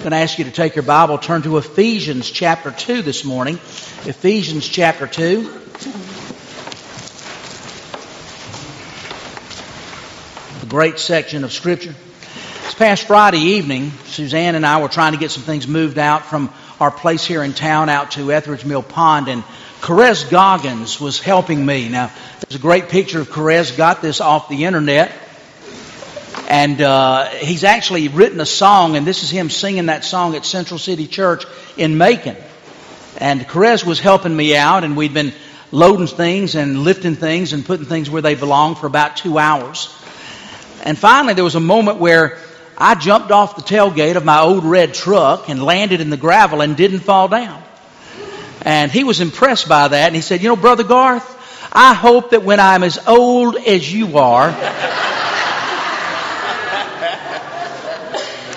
I'm going to ask you to take your Bible, turn to Ephesians chapter 2 this morning. Ephesians chapter 2. A great section of Scripture. This past Friday evening, Suzanne and I were trying to get some things moved out from our place here in town out to Etheridge Mill Pond, and Perez Goggins was helping me. Now, there's a great picture of Perez, got this off the internet. And uh, he's actually written a song, and this is him singing that song at Central City Church in Macon. And Perez was helping me out, and we'd been loading things and lifting things and putting things where they belong for about two hours. And finally, there was a moment where I jumped off the tailgate of my old red truck and landed in the gravel and didn't fall down. And he was impressed by that, and he said, You know, Brother Garth, I hope that when I'm as old as you are,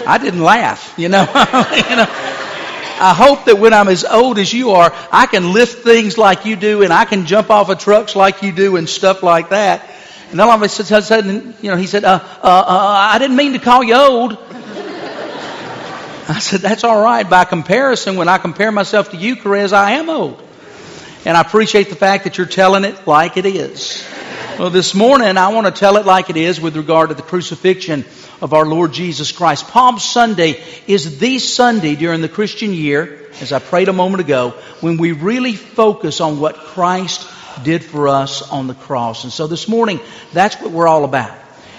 I didn't laugh, you know. you know. I hope that when I'm as old as you are, I can lift things like you do and I can jump off of trucks like you do and stuff like that. And then all of a sudden, you know, he said, uh, uh, uh, I didn't mean to call you old. I said, that's all right. By comparison, when I compare myself to you, Perez, I am old. And I appreciate the fact that you're telling it like it is. Well, this morning, I want to tell it like it is with regard to the crucifixion of our Lord Jesus Christ. Palm Sunday is the Sunday during the Christian year, as I prayed a moment ago, when we really focus on what Christ did for us on the cross. And so this morning, that's what we're all about.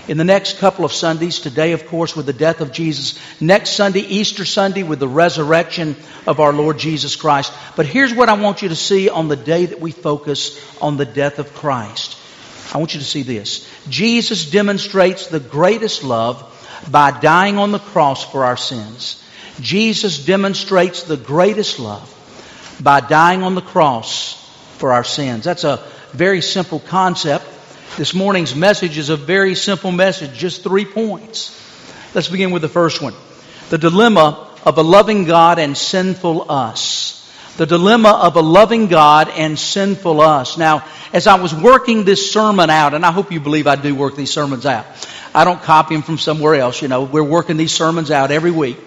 In the next couple of Sundays, today, of course, with the death of Jesus, next Sunday, Easter Sunday, with the resurrection of our Lord Jesus Christ. But here's what I want you to see on the day that we focus on the death of Christ. I want you to see this. Jesus demonstrates the greatest love by dying on the cross for our sins. Jesus demonstrates the greatest love by dying on the cross for our sins. That's a very simple concept. This morning's message is a very simple message, just three points. Let's begin with the first one. The dilemma of a loving God and sinful us. The dilemma of a loving God and sinful us. Now, as I was working this sermon out, and I hope you believe I do work these sermons out. I don't copy them from somewhere else. You know, we're working these sermons out every week.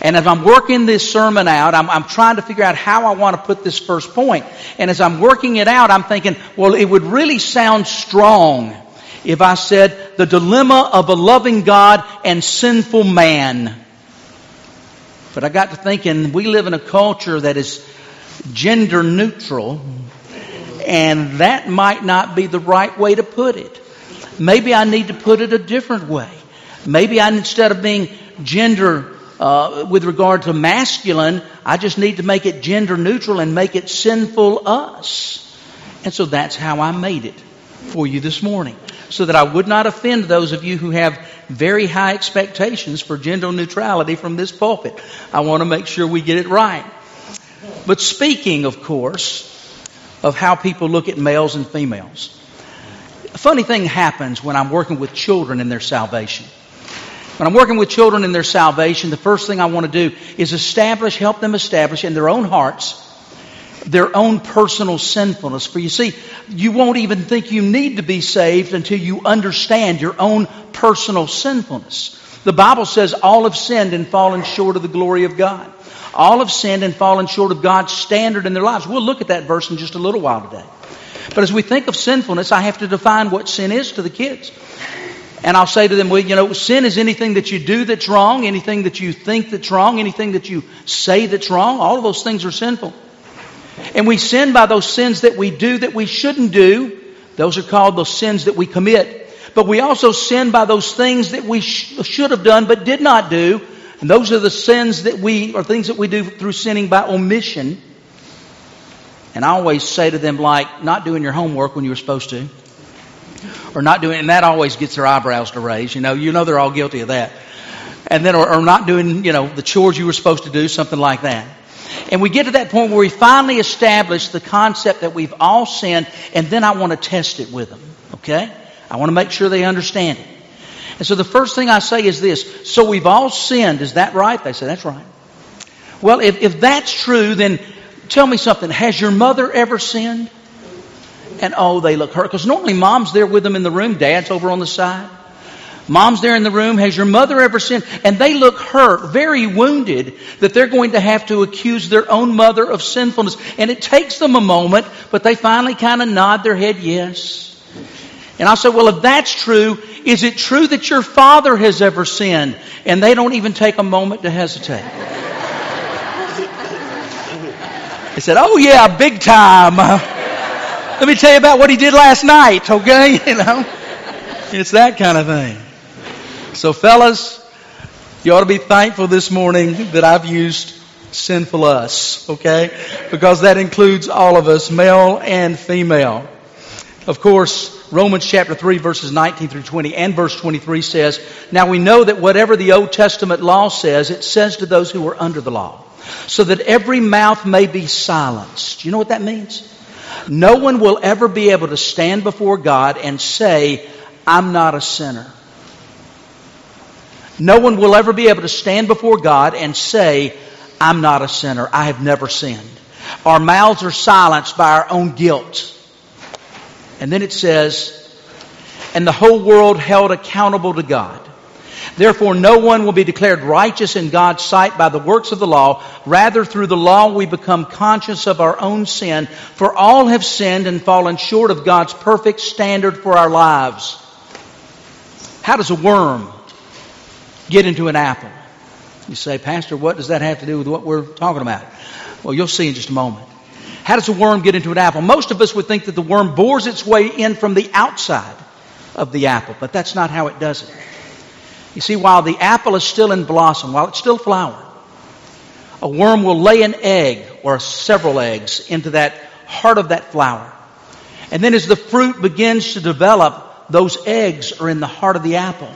And as I'm working this sermon out, I'm, I'm, trying to figure out how I want to put this first point. And as I'm working it out, I'm thinking, well, it would really sound strong if I said the dilemma of a loving God and sinful man. But I got to thinking, we live in a culture that is gender neutral, and that might not be the right way to put it. Maybe I need to put it a different way. Maybe I, instead of being gender uh, with regard to masculine, I just need to make it gender neutral and make it sinful us. And so that's how I made it for you this morning. So that I would not offend those of you who have very high expectations for gender neutrality from this pulpit. I want to make sure we get it right. But speaking, of course, of how people look at males and females, a funny thing happens when I'm working with children in their salvation. When I'm working with children in their salvation, the first thing I want to do is establish, help them establish in their own hearts their own personal sinfulness. For you see, you won't even think you need to be saved until you understand your own personal sinfulness. The Bible says all have sinned and fallen short of the glory of God. All have sinned and fallen short of God's standard in their lives. We'll look at that verse in just a little while today. But as we think of sinfulness, I have to define what sin is to the kids. And I'll say to them, well, you know, sin is anything that you do that's wrong, anything that you think that's wrong, anything that you say that's wrong. All of those things are sinful. And we sin by those sins that we do that we shouldn't do. Those are called those sins that we commit. But we also sin by those things that we sh- should have done but did not do. And those are the sins that we, or things that we do through sinning by omission. And I always say to them, like, not doing your homework when you were supposed to. Or not doing, and that always gets their eyebrows to raise. You know, you know they're all guilty of that. And then, or, or not doing, you know, the chores you were supposed to do, something like that. And we get to that point where we finally establish the concept that we've all sinned, and then I want to test it with them. Okay? I want to make sure they understand it. And so the first thing I say is this. So we've all sinned. Is that right? They say, that's right. Well, if, if that's true, then tell me something. Has your mother ever sinned? And oh, they look hurt. Because normally mom's there with them in the room. Dad's over on the side. Mom's there in the room. Has your mother ever sinned? And they look hurt, very wounded, that they're going to have to accuse their own mother of sinfulness. And it takes them a moment, but they finally kind of nod their head yes. And I say, well, if that's true, is it true that your father has ever sinned? And they don't even take a moment to hesitate. They said, oh yeah, big time. Let me tell you about what he did last night, okay? You know, it's that kind of thing. So fellas, you ought to be thankful this morning that I've used sinful us, okay? Because that includes all of us, male and female. Of course, Romans chapter 3 verses 19 through 20 and verse 23 says, Now we know that whatever the Old Testament law says, it says to those who are under the law, so that every mouth may be silenced. You know what that means? No one will ever be able to stand before God and say, I'm not a sinner. No one will ever be able to stand before God and say, I'm not a sinner. I have never sinned. Our mouths are silenced by our own guilt. And then it says, and the whole world held accountable to God. Therefore, no one will be declared righteous in God's sight by the works of the law. Rather, through the law, we become conscious of our own sin. For all have sinned and fallen short of God's perfect standard for our lives. How does a worm get into an apple. You say, Pastor, what does that have to do with what we're talking about? Well, you'll see in just a moment. How does a worm get into an apple? Most of us would think that the worm bores its way in from the outside of the apple, but that's not how it does it. You see, while the apple is still in blossom, while it's still flowering, a worm will lay an egg or several eggs into that heart of that flower. And then as the fruit begins to develop, those eggs are in the heart of the apple.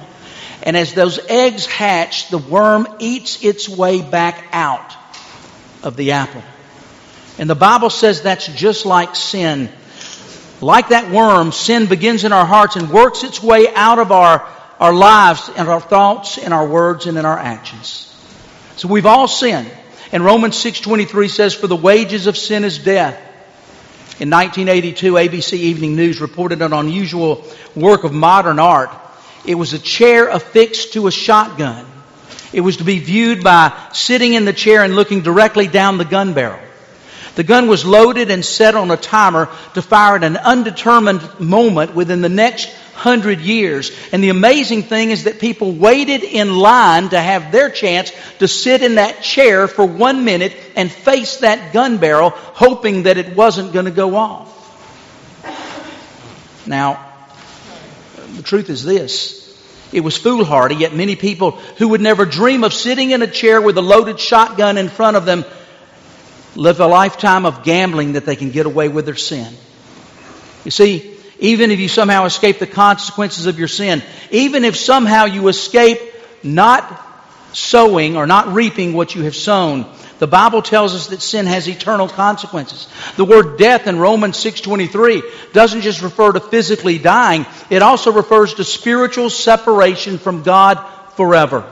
And as those eggs hatch, the worm eats its way back out of the apple. And the Bible says that's just like sin. Like that worm, sin begins in our hearts and works its way out of our, our lives and our thoughts and our words and in our actions. So we've all sinned. And Romans 6.23 says, For the wages of sin is death. In 1982, ABC Evening News reported an unusual work of modern art it was a chair affixed to a shotgun. It was to be viewed by sitting in the chair and looking directly down the gun barrel. The gun was loaded and set on a timer to fire at an undetermined moment within the next hundred years. And the amazing thing is that people waited in line to have their chance to sit in that chair for one minute and face that gun barrel, hoping that it wasn't going to go off. Now, the truth is this. It was foolhardy, yet many people who would never dream of sitting in a chair with a loaded shotgun in front of them live a lifetime of gambling that they can get away with their sin. You see, even if you somehow escape the consequences of your sin, even if somehow you escape not sowing or not reaping what you have sown, the Bible tells us that sin has eternal consequences. The word death in Romans 6:23 doesn't just refer to physically dying, it also refers to spiritual separation from God forever.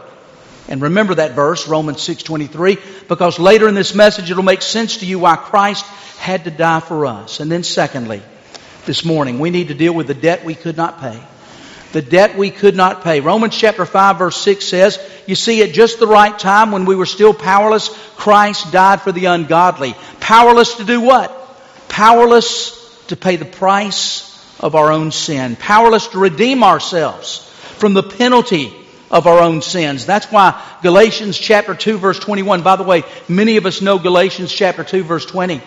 And remember that verse, Romans 6:23, because later in this message it'll make sense to you why Christ had to die for us. And then secondly, this morning we need to deal with the debt we could not pay the debt we could not pay. Romans chapter 5 verse 6 says, you see, at just the right time when we were still powerless, Christ died for the ungodly. Powerless to do what? Powerless to pay the price of our own sin. Powerless to redeem ourselves from the penalty of our own sins. That's why Galatians chapter 2 verse 21, by the way, many of us know Galatians chapter 2 verse 20.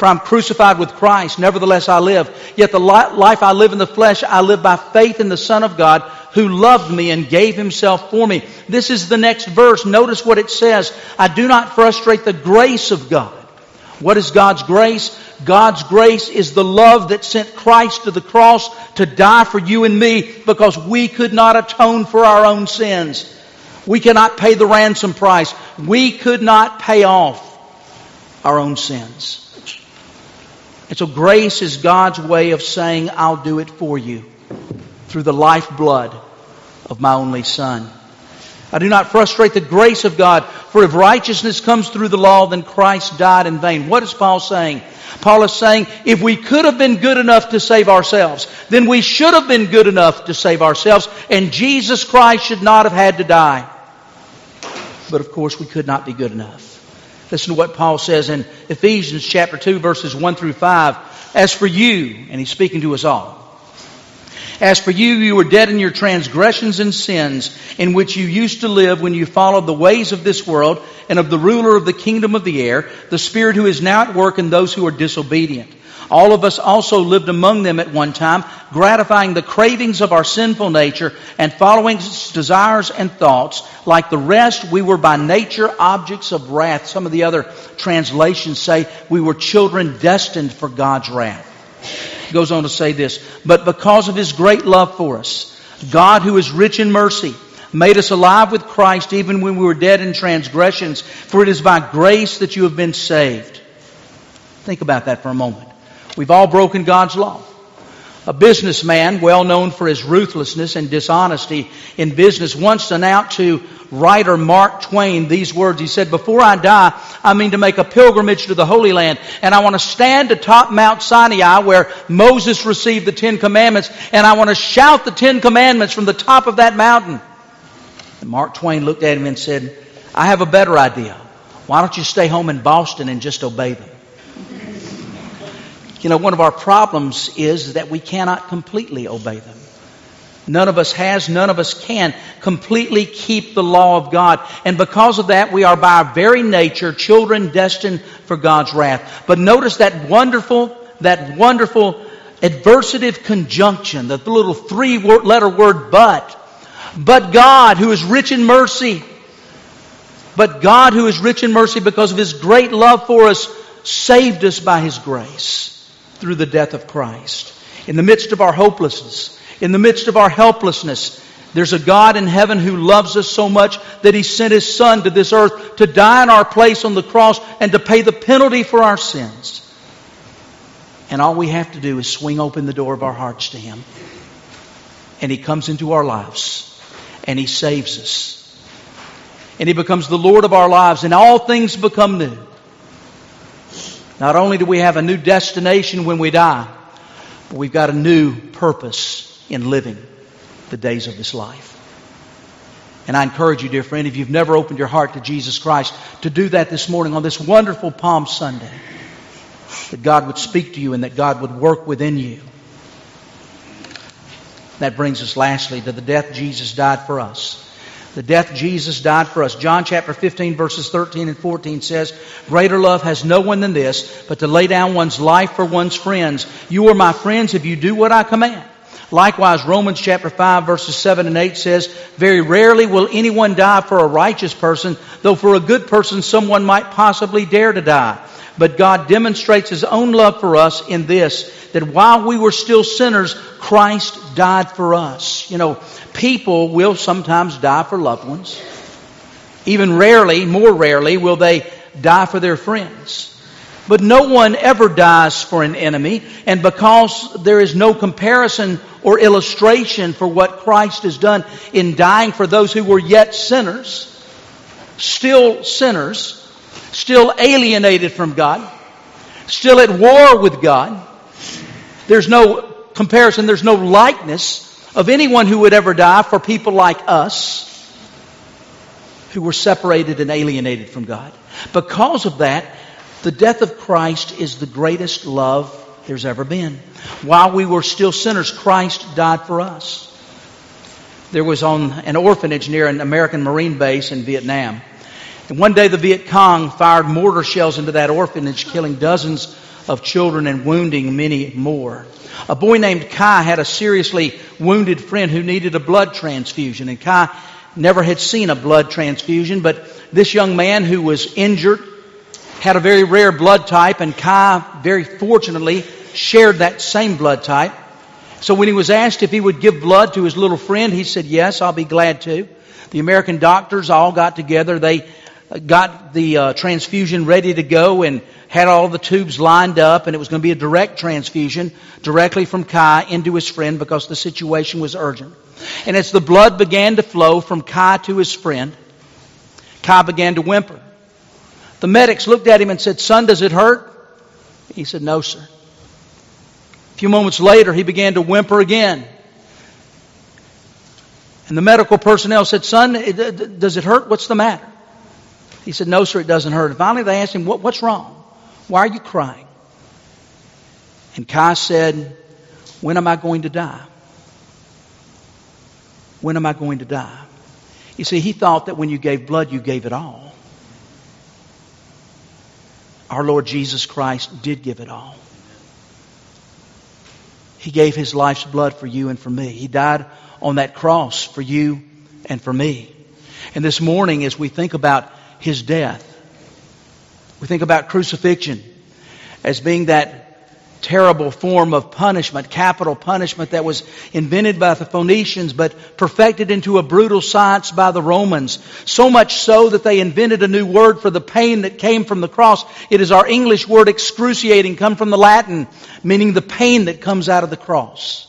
For I'm crucified with Christ, nevertheless I live. Yet the life I live in the flesh, I live by faith in the Son of God who loved me and gave himself for me. This is the next verse. Notice what it says. I do not frustrate the grace of God. What is God's grace? God's grace is the love that sent Christ to the cross to die for you and me because we could not atone for our own sins. We cannot pay the ransom price. We could not pay off our own sins. And so grace is God's way of saying, I'll do it for you through the lifeblood of my only son. I do not frustrate the grace of God, for if righteousness comes through the law, then Christ died in vain. What is Paul saying? Paul is saying, if we could have been good enough to save ourselves, then we should have been good enough to save ourselves, and Jesus Christ should not have had to die. But of course, we could not be good enough. Listen to what Paul says in Ephesians chapter 2 verses 1 through 5. As for you, and he's speaking to us all, as for you, you were dead in your transgressions and sins in which you used to live when you followed the ways of this world and of the ruler of the kingdom of the air, the spirit who is now at work in those who are disobedient. All of us also lived among them at one time, gratifying the cravings of our sinful nature and following its desires and thoughts. Like the rest, we were by nature objects of wrath. Some of the other translations say we were children destined for God's wrath He goes on to say this, but because of his great love for us, God who is rich in mercy, made us alive with Christ even when we were dead in transgressions, for it is by grace that you have been saved. Think about that for a moment. We've all broken God's law. A businessman, well known for his ruthlessness and dishonesty in business, once sent out to writer Mark Twain these words. He said, Before I die, I mean to make a pilgrimage to the Holy Land, and I want to stand atop Mount Sinai where Moses received the Ten Commandments, and I want to shout the Ten Commandments from the top of that mountain. And Mark Twain looked at him and said, I have a better idea. Why don't you stay home in Boston and just obey them? You know, one of our problems is that we cannot completely obey them. None of us has, none of us can completely keep the law of God. And because of that, we are by our very nature children destined for God's wrath. But notice that wonderful, that wonderful adversative conjunction, the little three-word letter word but. But God, who is rich in mercy, but God, who is rich in mercy because of His great love for us, saved us by His grace through the death of Christ. In the midst of our hopelessness, in the midst of our helplessness, there's a God in heaven who loves us so much that He sent His Son to this earth to die in our place on the cross and to pay the penalty for our sins. And all we have to do is swing open the door of our hearts to Him. And He comes into our lives and He saves us. And He becomes the Lord of our lives and all things become new. Not only do we have a new destination when we die, but we've got a new purpose in living the days of this life. And I encourage you, dear friend, if you've never opened your heart to Jesus Christ, to do that this morning on this wonderful Palm Sunday. That God would speak to you and that God would work within you. That brings us lastly to the death Jesus died for us. The death Jesus died for us. John chapter 15 verses 13 and 14 says, Greater love has no one than this, but to lay down one's life for one's friends. You are my friends if you do what I command. Likewise, Romans chapter 5 verses 7 and 8 says, Very rarely will anyone die for a righteous person, though for a good person someone might possibly dare to die. But God demonstrates His own love for us in this, that while we were still sinners, Christ died for us. You know, people will sometimes die for loved ones. Even rarely, more rarely, will they die for their friends. But no one ever dies for an enemy, and because there is no comparison or illustration for what Christ has done in dying for those who were yet sinners, still sinners, still alienated from God, still at war with God. There's no comparison, there's no likeness of anyone who would ever die for people like us who were separated and alienated from God. Because of that, the death of Christ is the greatest love there's ever been. While we were still sinners, Christ died for us. There was on an orphanage near an American Marine base in Vietnam. And one day the Viet Cong fired mortar shells into that orphanage, killing dozens of children and wounding many more. A boy named Kai had a seriously wounded friend who needed a blood transfusion, and Kai never had seen a blood transfusion, but this young man who was injured had a very rare blood type, and Kai very fortunately shared that same blood type. So when he was asked if he would give blood to his little friend, he said, Yes, I'll be glad to. The American doctors all got together. They got the uh, transfusion ready to go and had all the tubes lined up, and it was going to be a direct transfusion directly from Kai into his friend because the situation was urgent. And as the blood began to flow from Kai to his friend, Kai began to whimper. The medics looked at him and said, Son, does it hurt? He said, No, sir. A few moments later, he began to whimper again. And the medical personnel said, Son, does it hurt? What's the matter? He said, No, sir, it doesn't hurt. And finally, they asked him, what, What's wrong? Why are you crying? And Kai said, When am I going to die? When am I going to die? You see, he thought that when you gave blood, you gave it all. Our Lord Jesus Christ did give it all. He gave his life's blood for you and for me. He died on that cross for you and for me. And this morning, as we think about his death, we think about crucifixion as being that terrible form of punishment, capital punishment that was invented by the Phoenicians but perfected into a brutal science by the Romans. So much so that they invented a new word for the pain that came from the cross. It is our English word excruciating, come from the Latin, meaning the pain that comes out of the cross.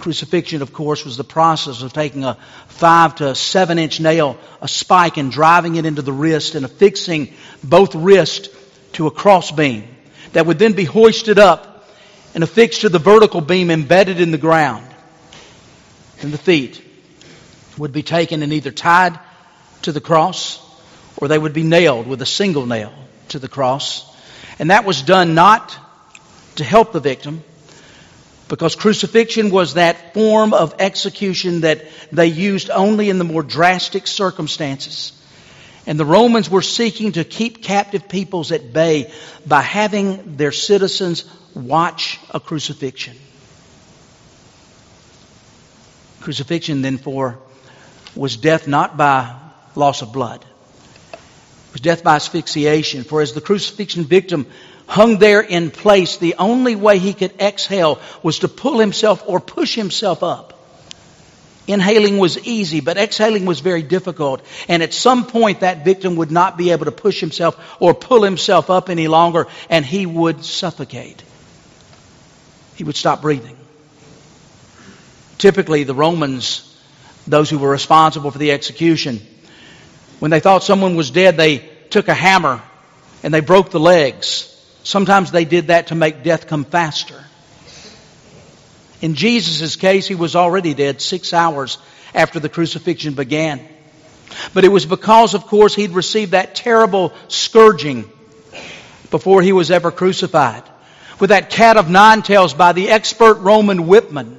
Crucifixion, of course, was the process of taking a five to seven inch nail, a spike, and driving it into the wrist and affixing both wrists to a crossbeam that would then be hoisted up and affixed to the vertical beam embedded in the ground. And the feet would be taken and either tied to the cross or they would be nailed with a single nail to the cross. And that was done not to help the victim, because crucifixion was that form of execution that they used only in the more drastic circumstances. And the Romans were seeking to keep captive peoples at bay by having their citizens watch a crucifixion. Crucifixion, then, for was death not by loss of blood. It was death by asphyxiation. For as the crucifixion victim hung there in place, the only way he could exhale was to pull himself or push himself up. Inhaling was easy, but exhaling was very difficult. And at some point, that victim would not be able to push himself or pull himself up any longer, and he would suffocate. He would stop breathing. Typically, the Romans, those who were responsible for the execution, when they thought someone was dead, they took a hammer and they broke the legs. Sometimes they did that to make death come faster. In Jesus' case, he was already dead six hours after the crucifixion began. But it was because, of course, he'd received that terrible scourging before he was ever crucified. With that cat of nine tails by the expert Roman whipman.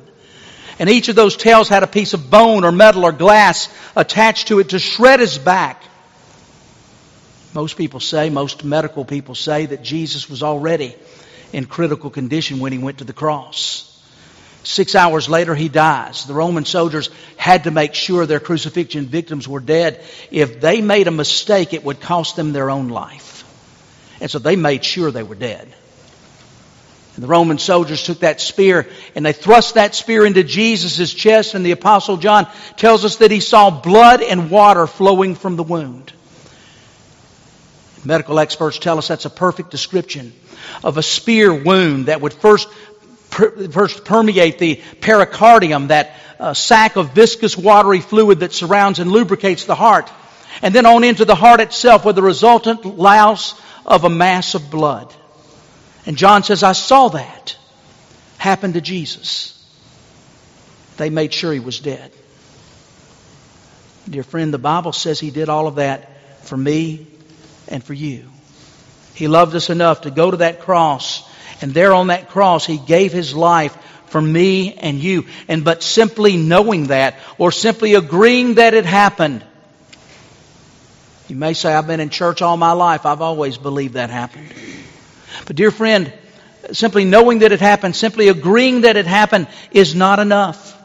And each of those tails had a piece of bone or metal or glass attached to it to shred his back. Most people say, most medical people say that Jesus was already in critical condition when he went to the cross. Six hours later, he dies. The Roman soldiers had to make sure their crucifixion victims were dead. If they made a mistake, it would cost them their own life. And so they made sure they were dead. And the Roman soldiers took that spear and they thrust that spear into Jesus' chest, and the Apostle John tells us that he saw blood and water flowing from the wound. Medical experts tell us that's a perfect description of a spear wound that would first first permeate the pericardium, that uh, of viscous watery fluid that surrounds and lubricates the heart, and then on into the heart itself with the resultant louse of a mass of blood. And John says, I saw that happen to Jesus. They made sure he was dead. Dear friend, the Bible says he did all of that for me and for you. He loved us enough to go to that cross and there on that cross, He gave His life for me and you. And but simply knowing that or simply agreeing that it happened. You may say, I've been in church all my life. I've always believed that happened. But dear friend, simply knowing that it happened, simply agreeing that it happened is not enough.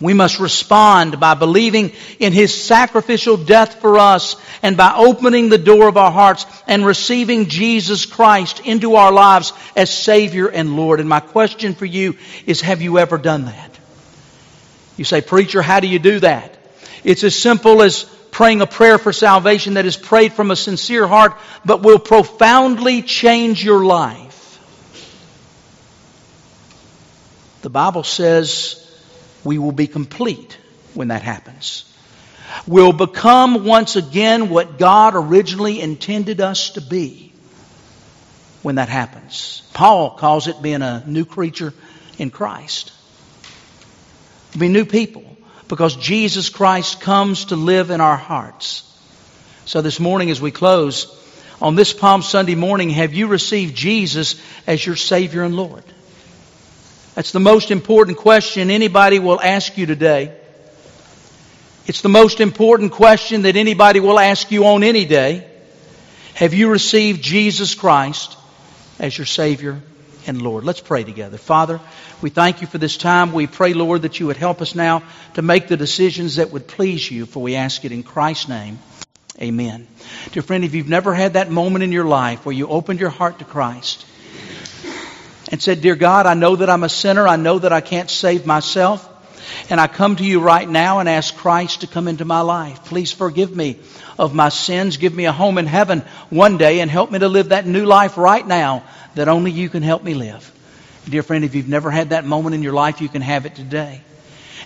We must respond by believing in His sacrificial death for us and by opening the door of our hearts and receiving Jesus Christ into our lives as Savior and Lord. And my question for you is, have you ever done that? You say, preacher, how do you do that? It's as simple as praying a prayer for salvation that is prayed from a sincere heart, but will profoundly change your life. The Bible says We will be complete when that happens. We'll become once again what God originally intended us to be when that happens. Paul calls it being a new creature in Christ. We'll be new people because Jesus Christ comes to live in our hearts. So this morning as we close, on this Palm Sunday morning, have you received Jesus as your Savior and Lord? That's the most important question anybody will ask you today. It's the most important question that anybody will ask you on any day. Have you received Jesus Christ as your Savior and Lord? Let's pray together. Father, we thank you for this time. We pray, Lord, that you would help us now to make the decisions that would please you, for we ask it in Christ's name. Amen. Dear friend, if you've never had that moment in your life where you opened your heart to Christ and said, Dear God, I know that I'm a sinner. I know that I can't save myself. And I come to you right now and ask Christ to come into my life. Please forgive me of my sins. Give me a home in heaven one day and help me to live that new life right now that only you can help me live. Dear friend, if you've never had that moment in your life, you can have it today.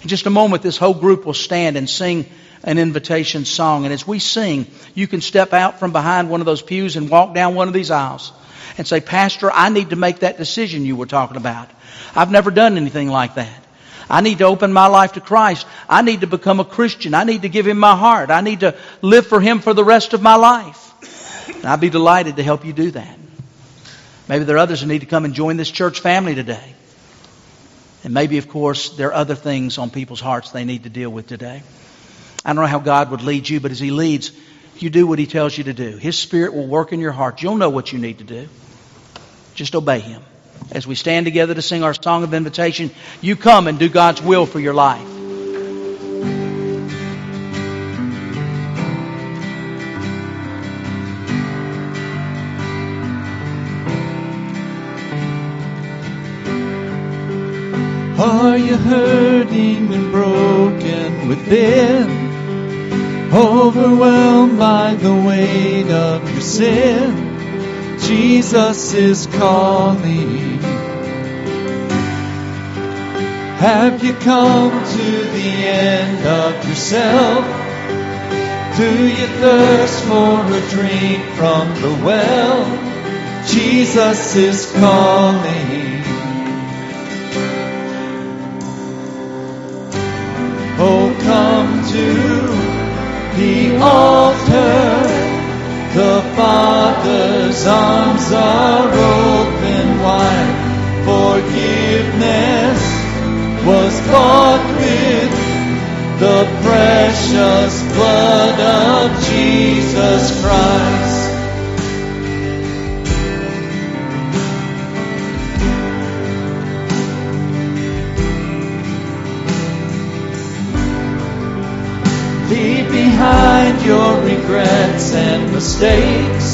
In just a moment, this whole group will stand and sing an invitation song. And as we sing, you can step out from behind one of those pews and walk down one of these aisles and say, Pastor, I need to make that decision you were talking about. I've never done anything like that. I need to open my life to Christ. I need to become a Christian. I need to give Him my heart. I need to live for Him for the rest of my life. And I'd be delighted to help you do that. Maybe there are others who need to come and join this church family today. And maybe, of course, there are other things on people's hearts they need to deal with today. I don't know how God would lead you, but as He leads, you do what He tells you to do. His Spirit will work in your heart. You'll know what you need to do. Just obey Him. As we stand together to sing our song of invitation, you come and do God's will for your life. Are you hurting and broken within? Overwhelmed by the weight of your sin, Jesus is calling. Have you come to the end of yourself? Do you thirst for a drink from the well? Jesus is calling. Oh, come to the altar. The Father's arms are open wide. Forgiveness was bought with the precious blood of Jesus Christ. Leave behind your regrets and mistakes.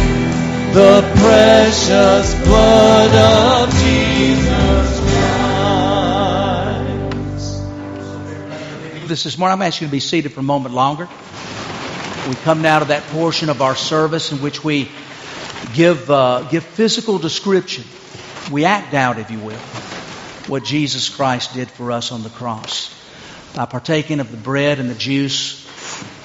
the precious blood of Jesus Christ. This is morning, I'm asking you to be seated for a moment longer. We come now to that portion of our service in which we give, uh, give physical description. We act out, if you will what Jesus Christ did for us on the cross. By partaking of the bread and the juice,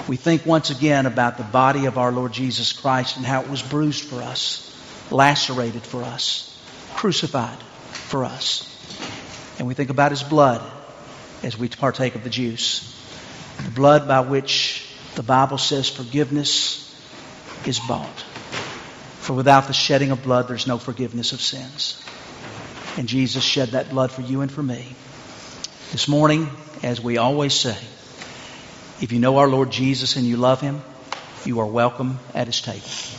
we think once again about the body of our Lord Jesus Christ and how it was bruised for us, lacerated for us, crucified for us. And we think about his blood as we partake of the juice. The blood by which the Bible says forgiveness is bought. For without the shedding of blood, there's no forgiveness of sins. And Jesus shed that blood for you and for me. This morning, as we always say, if you know our Lord Jesus and you love him, you are welcome at his table.